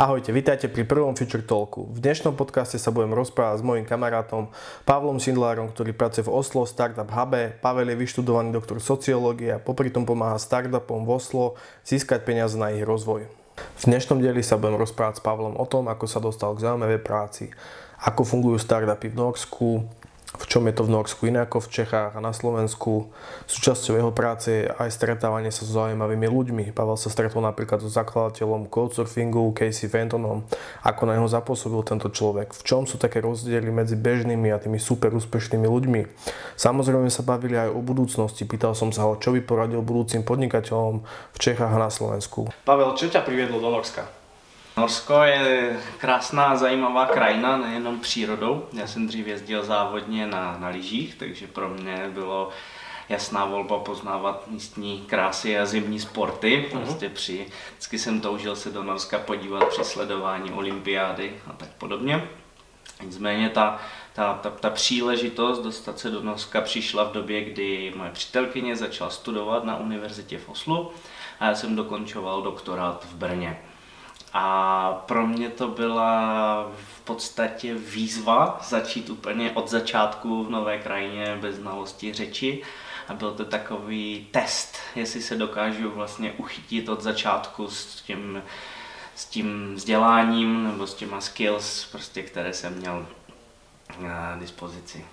Ahojte, vítajte pri prvom Future Talku. V dnešnom podcaste sa budem rozprávať s mojim kamarátom Pavlom Šindlárom, ktorý pracuje v Oslo Startup Hube. Pavel je vyštudovaný doktor sociológie a popri tom pomáha startupom v Oslo získať peniaze na ich rozvoj. V dnešnom dieli sa budem rozprávať s Pavlom o tom, ako sa dostal k zaujímavej práci, ako fungujú startupy v Norsku, v čom je to v Norsku iné ako v Čechách a na Slovensku. Súčasťou jeho práce je aj stretávanie sa s zaujímavými ľuďmi. Pavel sa stretol napríklad so zakladateľom Couchsurfingu, Casey Fentonom. Ako na neho zapôsobil tento človek? V čom sú také rozdiely medzi bežnými a tými super úspešnými ľuďmi? Samozrejme sa bavili aj o budúcnosti. Pýtal som sa ho, čo by poradil budúcim podnikateľom v Čechách a na Slovensku. Pavel, čo ťa priviedlo do Norska? Norsko je krásná, zajímavá krajina, nejenom přírodou. Já jsem dřív jezdil závodně na, na lyžích, takže pro mě bylo jasná volba poznávat místní krásy a zimní sporty. Mhm. Prostě při, vždycky jsem toužil se do Norska podívat při sledování olympiády a tak podobně. Nicméně ta, ta, ta, ta příležitost dostat se do Norska přišla v době, kdy moje přítelkyně začala studovat na univerzitě v Oslu a já jsem dokončoval doktorát v Brně. A pro mě to byla v podstatě výzva začít úplně od začátku v nové krajině bez znalosti řeči. A byl to takový test, jestli se dokážu vlastně uchytit od začátku s tím, s tím vzděláním nebo s těma skills, prostě, které jsem měl na dispozici.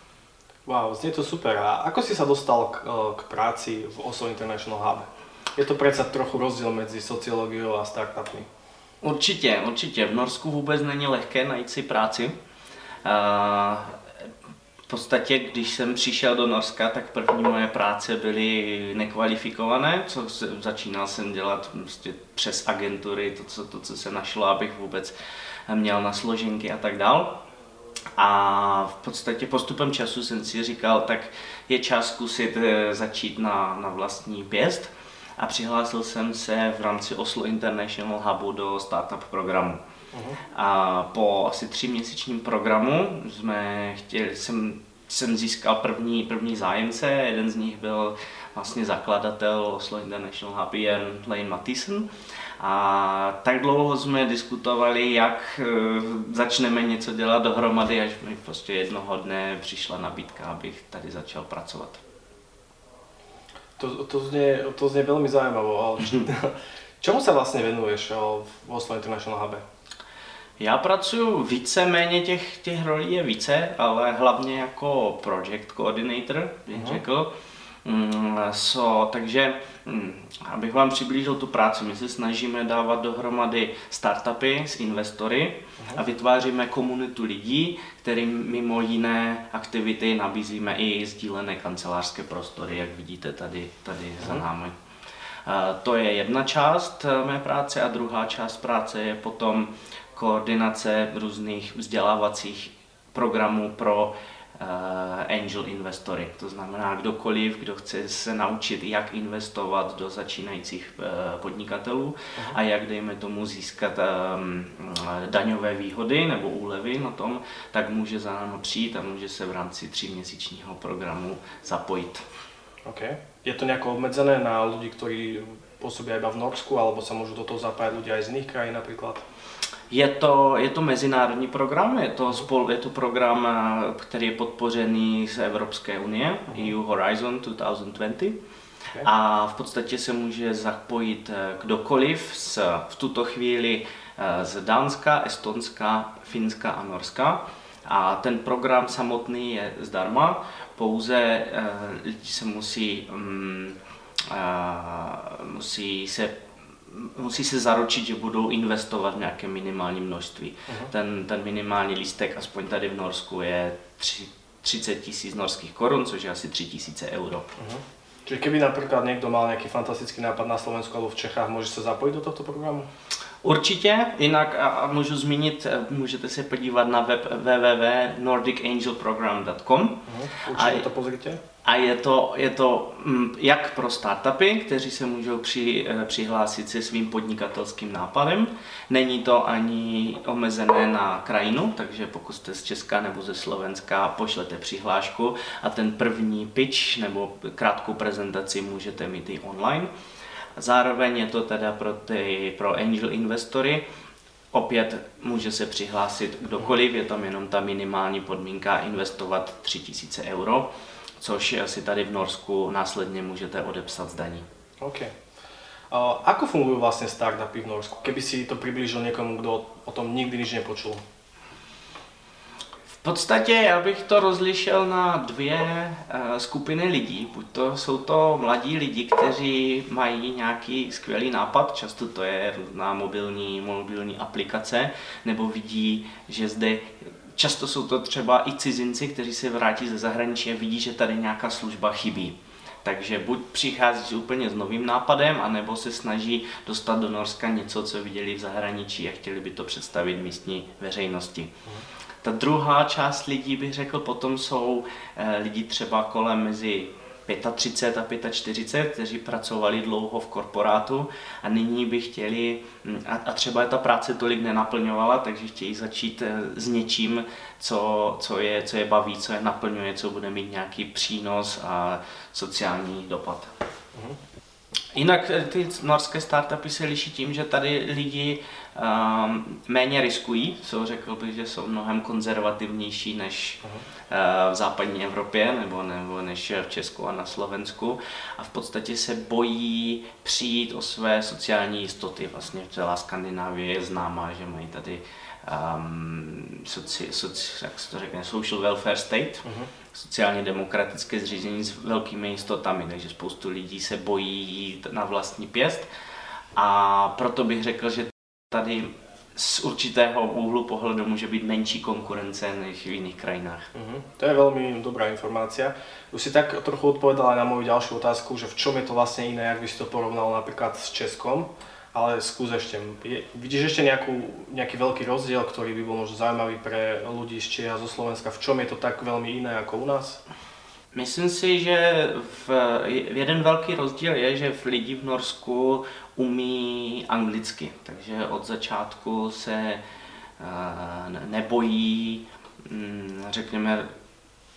Wow, znie to super. A ako si sa dostal k, k práci v Oslo International Hub? Je to predsa trochu rozdiel medzi sociológiou a startupmi. Určitě, určitě. V Norsku vůbec není lehké najít si práci. V podstatě, když jsem přišel do Norska, tak první moje práce byly nekvalifikované, co začínal jsem dělat prostě přes agentury, to co, to, co se našlo, abych vůbec měl na složenky a tak dál. A v podstatě postupem času jsem si říkal, tak je čas zkusit eh, začít na, na vlastní pěst a přihlásil jsem se v rámci Oslo International Hubu do startup programu. Uh-huh. A po asi tři měsíčním programu jsme chtěli, jsem, jsem získal první, první zájemce, jeden z nich byl vlastně zakladatel Oslo International Hub, Jan Lane Mathisen. A tak dlouho jsme diskutovali, jak e, začneme něco dělat dohromady, až mi prostě jednoho dne přišla nabídka, abych tady začal pracovat. To, to, znie, to znie veľmi zaujímavo, ale čemu sa vlastne venuješ v Oslo International Hube? Já pracuji více-méně těch, těch rolí je více, ale hlavně jako project coordinator, bych uh-huh. řekl. Mm, so, takže mm, abych vám přiblížil tu práci, my se snažíme dávat dohromady startupy s investory a vytváříme komunitu lidí, kterým mimo jiné aktivity nabízíme i sdílené kancelářské prostory, jak vidíte tady, tady za námi. To je jedna část eh, mé práce a druhá část práce je potom koordinace různých vzdělávacích programů pro angel investory. To znamená kdokoliv, kdo chce se naučit, jak investovat do začínajících eh, podnikatelů a jak, dejme tomu, získat ehm, daňové výhody nebo úlevy na tom, tak může za námi přijít a může se v rámci tříměsíčního programu zapojit. Okay. Je to nějak obmedzené na lidi, kteří působí iba v Norsku, alebo se můžou do toho zapájať ľudia aj z jiných krajín například? Je to, je to mezinárodní program, je to, spol, je to program, eh, který je podpořený z Evropské unie, uh-huh. EU Horizon 2020. Okay. A v podstatě se může zapojit eh, kdokoliv z, v tuto chvíli eh, z Dánska, Estonska, Finska a Norska. A ten program samotný je zdarma, pouze lidi se musí, um, uh, musí se musí se zaručit, že budou investovat v nějaké minimální množství. Uh-huh. Ten, ten minimální lístek, aspoň tady v Norsku, je 3, 30 tisíc norských korun, což je asi 3 tisíce euro. Uh-huh. Čiže keby například někdo mal nějaký fantastický nápad na Slovensku nebo v Čechách, může se zapojit do tohoto programu? Určitě, jinak a, a můžu zmínit, eh, můžete se podívat na web www.nordicangelprogram.com. Uh-huh. Určitě to pozrite. A je to, je to mm, jak pro startupy, kteří se můžou při, eh, přihlásit se svým podnikatelským nápadem. Není to ani omezené na krajinu, takže pokud jste z Česka nebo ze Slovenska, pošlete přihlášku a ten první pitch nebo krátkou prezentaci můžete mít i online. Zároveň je to teda pro, ty, pro angel investory, Opět může se přihlásit kdokoliv, je tam jenom ta minimální podmínka investovat 3000 euro, což si tady v Norsku následně můžete odepsat z daní. Okay. Uh, ako fungujú vlastne startupy v Norsku? Keby si to priblížil niekomu, kto o tom nikdy nič nepočul. V podstatě já bych to rozlišil na dvě uh, skupiny lidí. Buď to jsou to mladí lidi, kteří mají nějaký skvělý nápad, často to je různá mobilní, mobilní aplikace, nebo vidí, že zde Často jsou to třeba i cizinci, kteří se vrátí ze zahraničí a vidí, že tady nějaká služba chybí. Takže buď přichází úplně s novým nápadem, anebo se snaží dostat do Norska něco, co viděli v zahraničí a chtěli by to představit místní veřejnosti. Ta druhá část lidí, bych řekl, potom jsou eh, lidi třeba kolem mezi 35 a 45, kteří pracovali dlouho v korporátu a nyní by chtěli, mm, a, třeba ta práce tolik nenaplňovala, takže chtějí začít eh, s něčím, co, co, je, co je baví, co je naplňuje, co bude mít nějaký přínos a sociální dopad. Mhm. Jinak eh, ty norské startupy se liší tím, že tady lidi um, méně riskují, co řekl bych, že jsou mnohem konzervativnější než uh, v západní Evropě nebo, nebo než v Česku a na Slovensku a v podstatě se bojí přijít o své sociální jistoty. Vlastně celá Skandinávie je známá, že mají tady um, soci, soci, jak se to řekne, social welfare state, uh-huh. Sociálně demokratické zřízení s velkými jistotami, takže spoustu lidí se bojí jít na vlastní pěst a proto bych řekl, že tady z určitého úhlu pohledu může být menší konkurence než v jiných krajinách. Uh-huh. To je velmi dobrá informace. Už si tak trochu odpovedala na moju další otázku, že v čem je to vlastně jiné, jak bys to porovnal například s Českom ale skús ešte, vidíš ešte nejakú, nejaký veľký rozdiel, ktorý by bol možno zaujímavý pre ľudí z Čech a zo Slovenska? V čom je to tak veľmi iné ako u nás? Myslím si, že v, jeden velký rozdíl je, že v lidi v Norsku umí anglicky, takže od začátku se uh, nebojí, um, řekněme,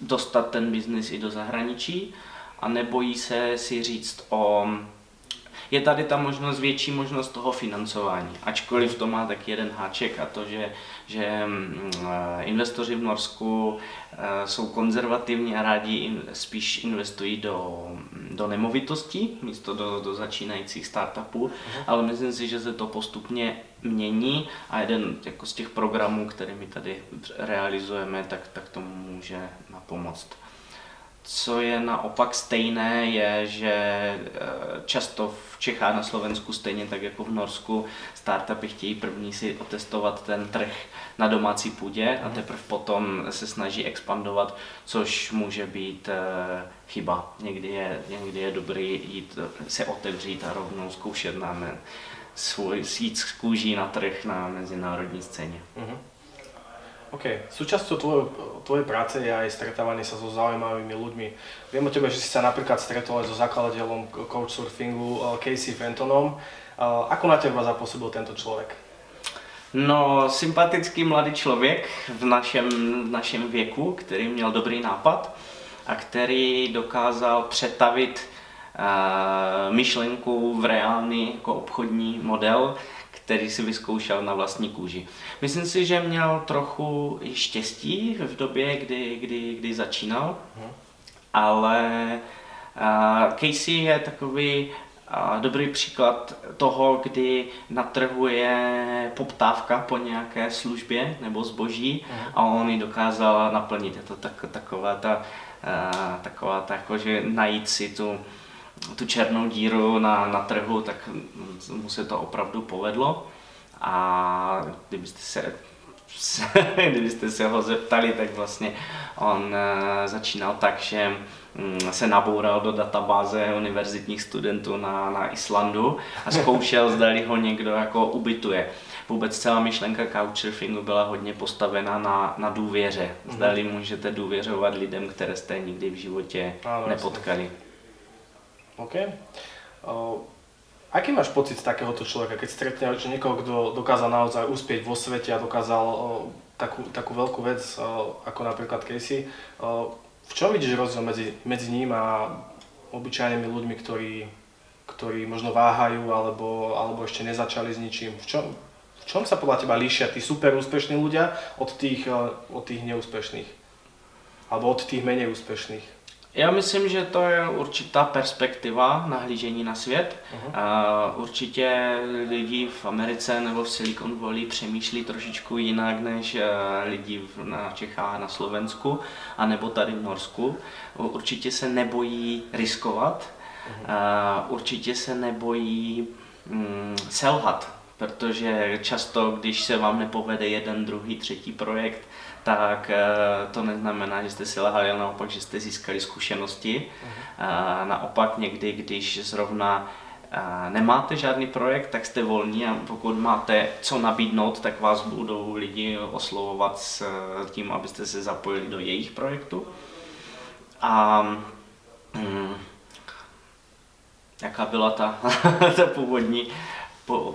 dostat ten biznis i do zahraničí a nebojí se si říct o je tady ta možnost, větší možnost toho financování. Ačkoliv to má taky jeden háček a to, že, že mm, eh, investoři v Norsku eh, jsou konzervativní a rádi spíš investují do, do nemovitostí místo do, do začínajících startupů, uh-huh. ale myslím si, že se to postupně mění a jeden jako z těch programů, které my tady realizujeme, tak, tak tomu může napomoct. Co je naopak stejné, je, že eh, často v Čechách na Slovensku, stejně tak jako v Norsku, startupy chtějí první si otestovat ten trh na domácí půdě a mhm. teprve potom se snaží expandovat, což může být eh, chyba. Někdy je, někdy je dobrý jít se otevřít a rovnou zkoušet na svůj jít z kůží na trh na mezinárodní scéně. Uh-huh. OK. Súčasťou tvojej, tvojej práce je aj stretávanie sa so zaujímavými ľuďmi. Viem o tebe, že si sa napríklad stretol aj so zakladateľom Couchsurfingu eh, Casey Fentonom. Eh, ako na teba zapôsobil tento člověk? No, sympatický mladý člověk v našem, v našem věku, který měl dobrý nápad a který dokázal přetavit uh, myšlenku v reálný jako obchodní model, který si vyzkoušel na vlastní kůži. Myslím si, že měl trochu štěstí v době, kdy, kdy, kdy začínal, hmm. ale Casey je takový dobrý příklad toho, kdy na trhu je poptávka po nějaké službě nebo zboží hmm. a on ji dokázal naplnit. Je to tak, taková ta, taková ta, jako, že najít si tu tu černou díru na, na trhu, tak mu se to opravdu povedlo. A kdybyste se, kdybyste se ho zeptali, tak vlastně on eh, začínal tak, že mm, se naboural do databáze univerzitních studentů na, na Islandu a zkoušel, zdali ho někdo jako ubytuje. Vůbec celá myšlenka couchsurfingu byla hodně postavena na, na důvěře. Zdali můžete důvěřovat lidem, které jste nikdy v životě nepotkali. Jasně. OK. Uh, aký máš pocit z takéhoto človeka, keď stretneš niekoho, kto dokázal naozaj uspieť vo svete a dokázal uh, takú, takú veľkú vec, uh, ako napríklad Casey. Uh, v čom vidíš rozdiel medzi, medzi ním a obyčajnými ľuďmi, ktorí, ktorí možno váhajú alebo, alebo ešte nezačali s ničím? V čom, v čom sa podľa teba líšia tí super úspešní ľudia od tých, od tých neúspešných? Alebo od tých menej úspešných? Já myslím, že to je určitá perspektiva nahlížení na svět. Uh-huh. Uh, určitě lidi v Americe nebo v Silicon Valley přemýšlí trošičku jinak než uh, lidi na Čechách, na Slovensku, anebo tady v Norsku. Určitě se nebojí riskovat, uh-huh. uh, určitě se nebojí um, selhat, protože často, když se vám nepovede jeden, druhý, třetí projekt, tak eh, to neznamená, že jste si lhali, ale naopak, že jste získali zkušenosti. Uh-huh. Naopak někdy, když zrovna eh, nemáte žádný projekt, tak jste volní a pokud máte co nabídnout, tak vás budou lidi oslovovat s tím, abyste se zapojili do jejich projektu. A hm, jaká byla ta, ta původní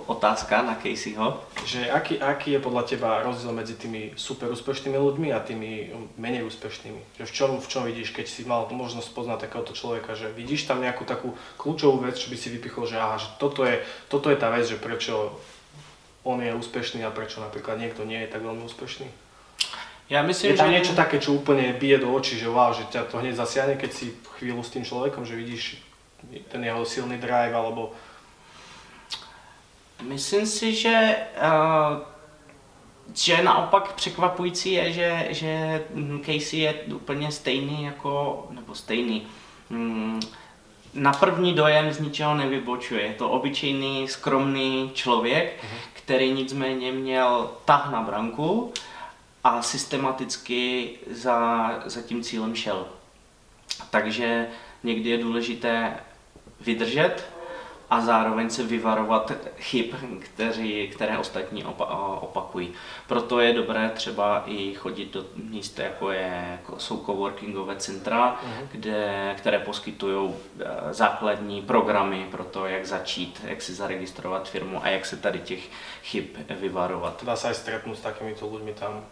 otázka na Caseyho. Že aký, aký je podľa teba rozdiel medzi tými super úspešnými ľuďmi a tými menej úspešnými? Že v čom, v čom vidíš, keď si mal možnosť poznať takéhoto človeka, že vidíš tam nejakú takú kľúčovú vec, čo by si vypichol, že aha, že toto je, toto je tá vec, že prečo on je úspešný a prečo napríklad niekto nie je tak veľmi úspešný? Ja myslím, je tam že... niečo také, čo úplne bije do očí, že wow, že ťa to hneď zasiahne, keď si chvíľu s tým človekom, že vidíš ten jeho silný drive, alebo Myslím si, že, uh, že naopak překvapující je, že, že Casey je úplně stejný jako, nebo stejný. Um, na první dojem z ničeho nevybočuje. Je to obyčejný, skromný člověk, uh-huh. který nicméně měl tah na branku a systematicky za, za tím cílem šel. Takže někdy je důležité vydržet, a zároveň se vyvarovat chyb, kteří, které ostatní opakují. Proto je dobré třeba i chodit do míst, jako, je, jako jsou coworkingové centra, uh-huh. kde, které poskytují eh, základní programy pro to, jak začít, jak si zaregistrovat firmu a jak se tady těch chyb vyvarovat. Dá se aj stretnout s takýmito lidmi tam?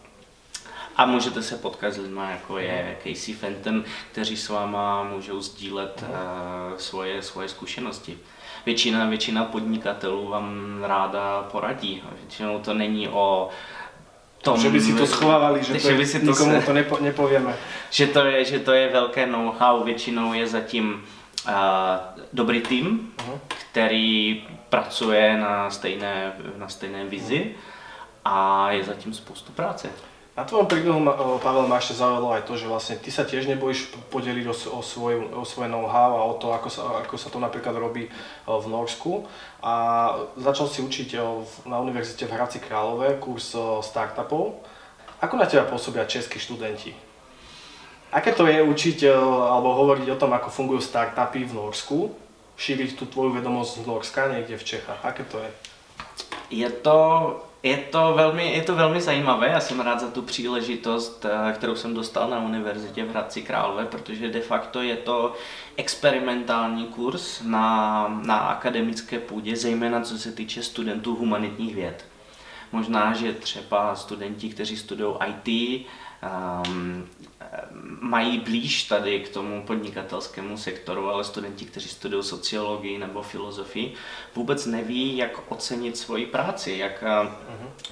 A můžete se potkat s lidmi, jako je Casey Fenton, kteří s váma můžou sdílet uh, svoje, svoje zkušenosti většina, většina podnikatelů vám ráda poradí. Většinou to není o tom, že by si to schovávali, že, že to by si to nikomu se, to nepo, nepovíme. Že to je, že to je velké know-how, většinou je zatím uh, dobrý tým, uh-huh. který pracuje na stejné, na stejné vizi uh-huh. a je zatím spoustu práce. Na tvojom príbehu, Pavel, ma ešte zaujalo aj to, že vlastne ty sa tiež nebojíš podeliť o, o, svoj, o svoje know-how a o to, ako sa, ako sa to napríklad robí v Norsku. A začal si učiť na univerzite v Hradci Králové kurz startupov. Ako na teba pôsobia českí študenti? Aké to je učiť alebo hovoriť o tom, ako fungujú startupy v Norsku? Šíriť tú tvoju vedomosť z Norska niekde v Čechách. Aké to je? Je to je to, velmi, je to velmi zajímavé, já jsem rád za tu příležitost, eh, kterou jsem dostal na univerzitě v Hradci Králové, protože de facto je to experimentální kurz na, na akademické půdě, zejména co se týče studentů humanitních věd. Možná, že třeba studenti, kteří studují IT, um, mají blíž tady k tomu podnikatelskému sektoru, ale studenti, kteří studují sociologii nebo filozofii, vůbec neví, jak ocenit svoji práci, jak uh,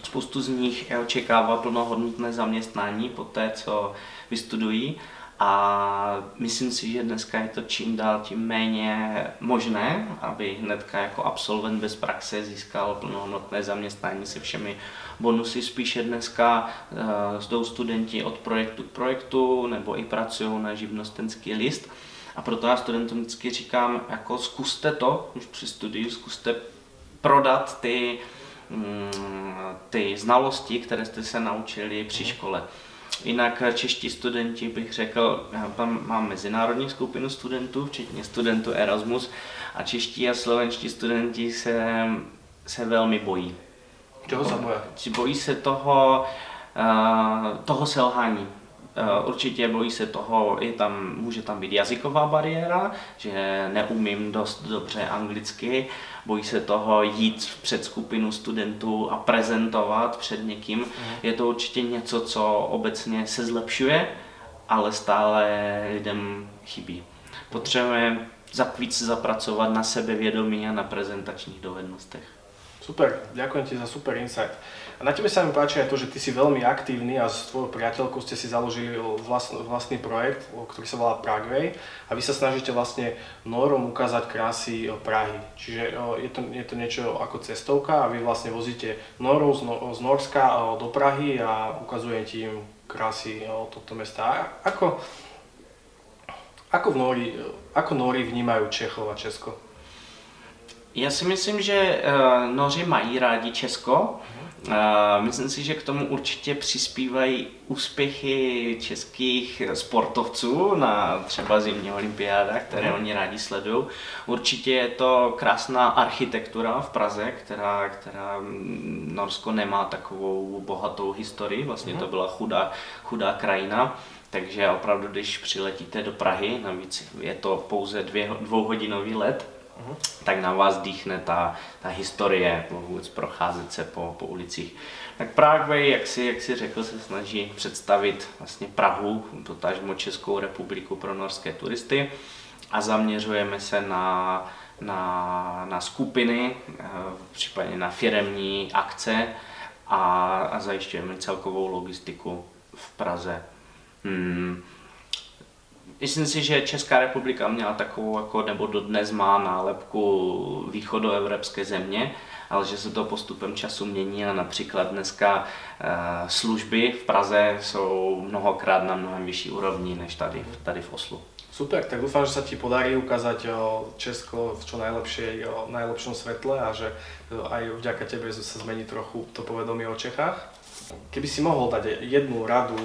spoustu z nich očekává plnohodnotné zaměstnání po té, co vystudují a myslím si, že dneska je to čím dál tím méně možné, aby hnedka jako absolvent bez praxe získal plnohodnotné zaměstnání se všemi bonusy. Spíše dneska uh, jdou studenti od projektu k projektu nebo i pracují na živnostenský list. A proto já studentům vždycky říkám, jako zkuste to už při studiu, zkuste prodat ty, mm, ty znalosti, které jste se naučili při škole. Jinak čeští studenti bych řekl, já tam mám mezinárodní skupinu studentů, včetně studentů Erasmus a čeští a slovenští studenti se, se velmi bojí. Čeho se bojí? Bojí se toho, uh, toho selhání. Uh, určitě bojí se toho, je tam, může tam být jazyková bariéra, že neumím dost dobře anglicky, bojí se toho jít před skupinu studentů a prezentovat před někým. Mm. Je to určitě něco, co obecně se zlepšuje, ale stále lidem chybí. Potřebujeme víc zapracovat na sebevědomí a na prezentačních dovednostech. Super, ďakujem ti za super insight. A na tebe sa mi páči aj to, že ty si veľmi aktívny a s tvojou priateľkou ste si založili vlastný, vlastný projekt, ktorý sa volá Pragway a vy sa snažíte vlastne Norom ukázať krásy Prahy. Čiže je to, je to niečo ako cestovka a vy vlastne vozíte Norov z, z Norska do Prahy a ukazujete im krásy tohto mesta. Ako, ako, v Nori, ako Nori vnímajú Čechov a Česko? Já si myslím, že uh, Noři mají rádi Česko. Uh, myslím si, že k tomu určitě přispívají úspěchy českých sportovců na třeba zimní olympiádách, které mm. oni rádi sledují. Určitě je to krásná architektura v Praze, která, která mm, Norsko nemá takovou bohatou historii, vlastně mm. to byla chudá, chudá krajina. Takže opravdu, když přiletíte do Prahy, navíc je to pouze dvě, dvouhodinový let, uh-huh. tak na vás dýchne ta, ta historie, vůbec procházet se po, po ulicích. Tak Prague, jak si, jak si řekl, se snaží představit vlastně Prahu, potažmo Českou republiku pro norské turisty a zaměřujeme se na, na, na skupiny, eh, případně na firemní akce a, a zajišťujeme celkovou logistiku v Praze. Hmm. Myslím si, že Česká republika měla takovou, jako, nebo dodnes má nálepku východoevropské země, ale že se to postupem času mění a například dneska e, služby v Praze jsou mnohokrát na mnohem vyšší úrovni než tady, tady v Oslu. Super, tak dúfam, že sa ti podarí ukázať Česko v čo najlepšej, najlepšom svetle a že aj vďaka tebe sa zmení trochu to povedomie o Čechách. Keby si mohol dať jednu radu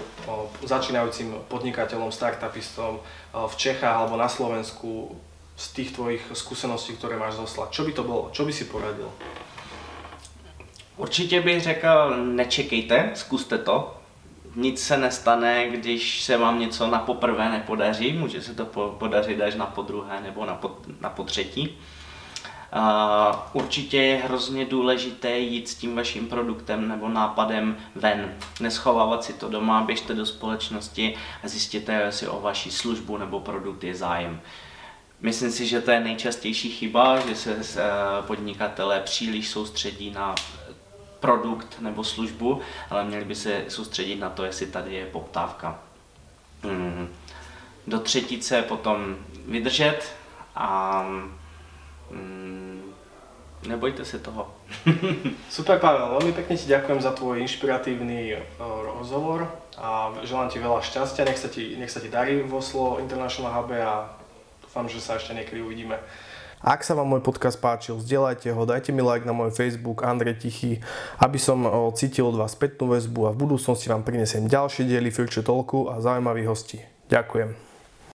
začínajúcim podnikateľom, startupistom v Čechách alebo na Slovensku z tých tvojich skúseností, ktoré máš zoslať, čo by to bolo? Čo by si poradil? Určitě bych řekl, nečekejte, zkuste to. Nic se nestane, když se vám něco na poprvé nepodaří. Může se to podařit až na podruhé nebo na, po, na potřetí. Určitě je hrozně důležité jít s tím vaším produktem nebo nápadem ven. Neschovávat si to doma, běžte do společnosti a zjistěte, jestli o vaši službu nebo produkt je zájem. Myslím si, že to je nejčastější chyba, že se eh, podnikatelé příliš soustředí na produkt nebo službu, ale měli by se soustředit na to, jestli tady je poptávka. Hmm. Do třetice potom vydržet a Mm, nebojte se toho. Super Pavel, veľmi pekne ti ďakujem za tvoj inšpiratívny eh, rozhovor a želám ti veľa šťastia, nech sa ti, nech sa ti darí v Oslo International Hub a dúfam, že sa ešte niekedy uvidíme. Ak sa vám môj podcast páčil, zdieľajte ho, dajte mi like na môj Facebook Andrej Tichý, aby som eh, cítil od vás spätnú väzbu a v budúcnosti vám prinesiem ďalšie diely Future Talku a zaujímavých hostí. Ďakujem.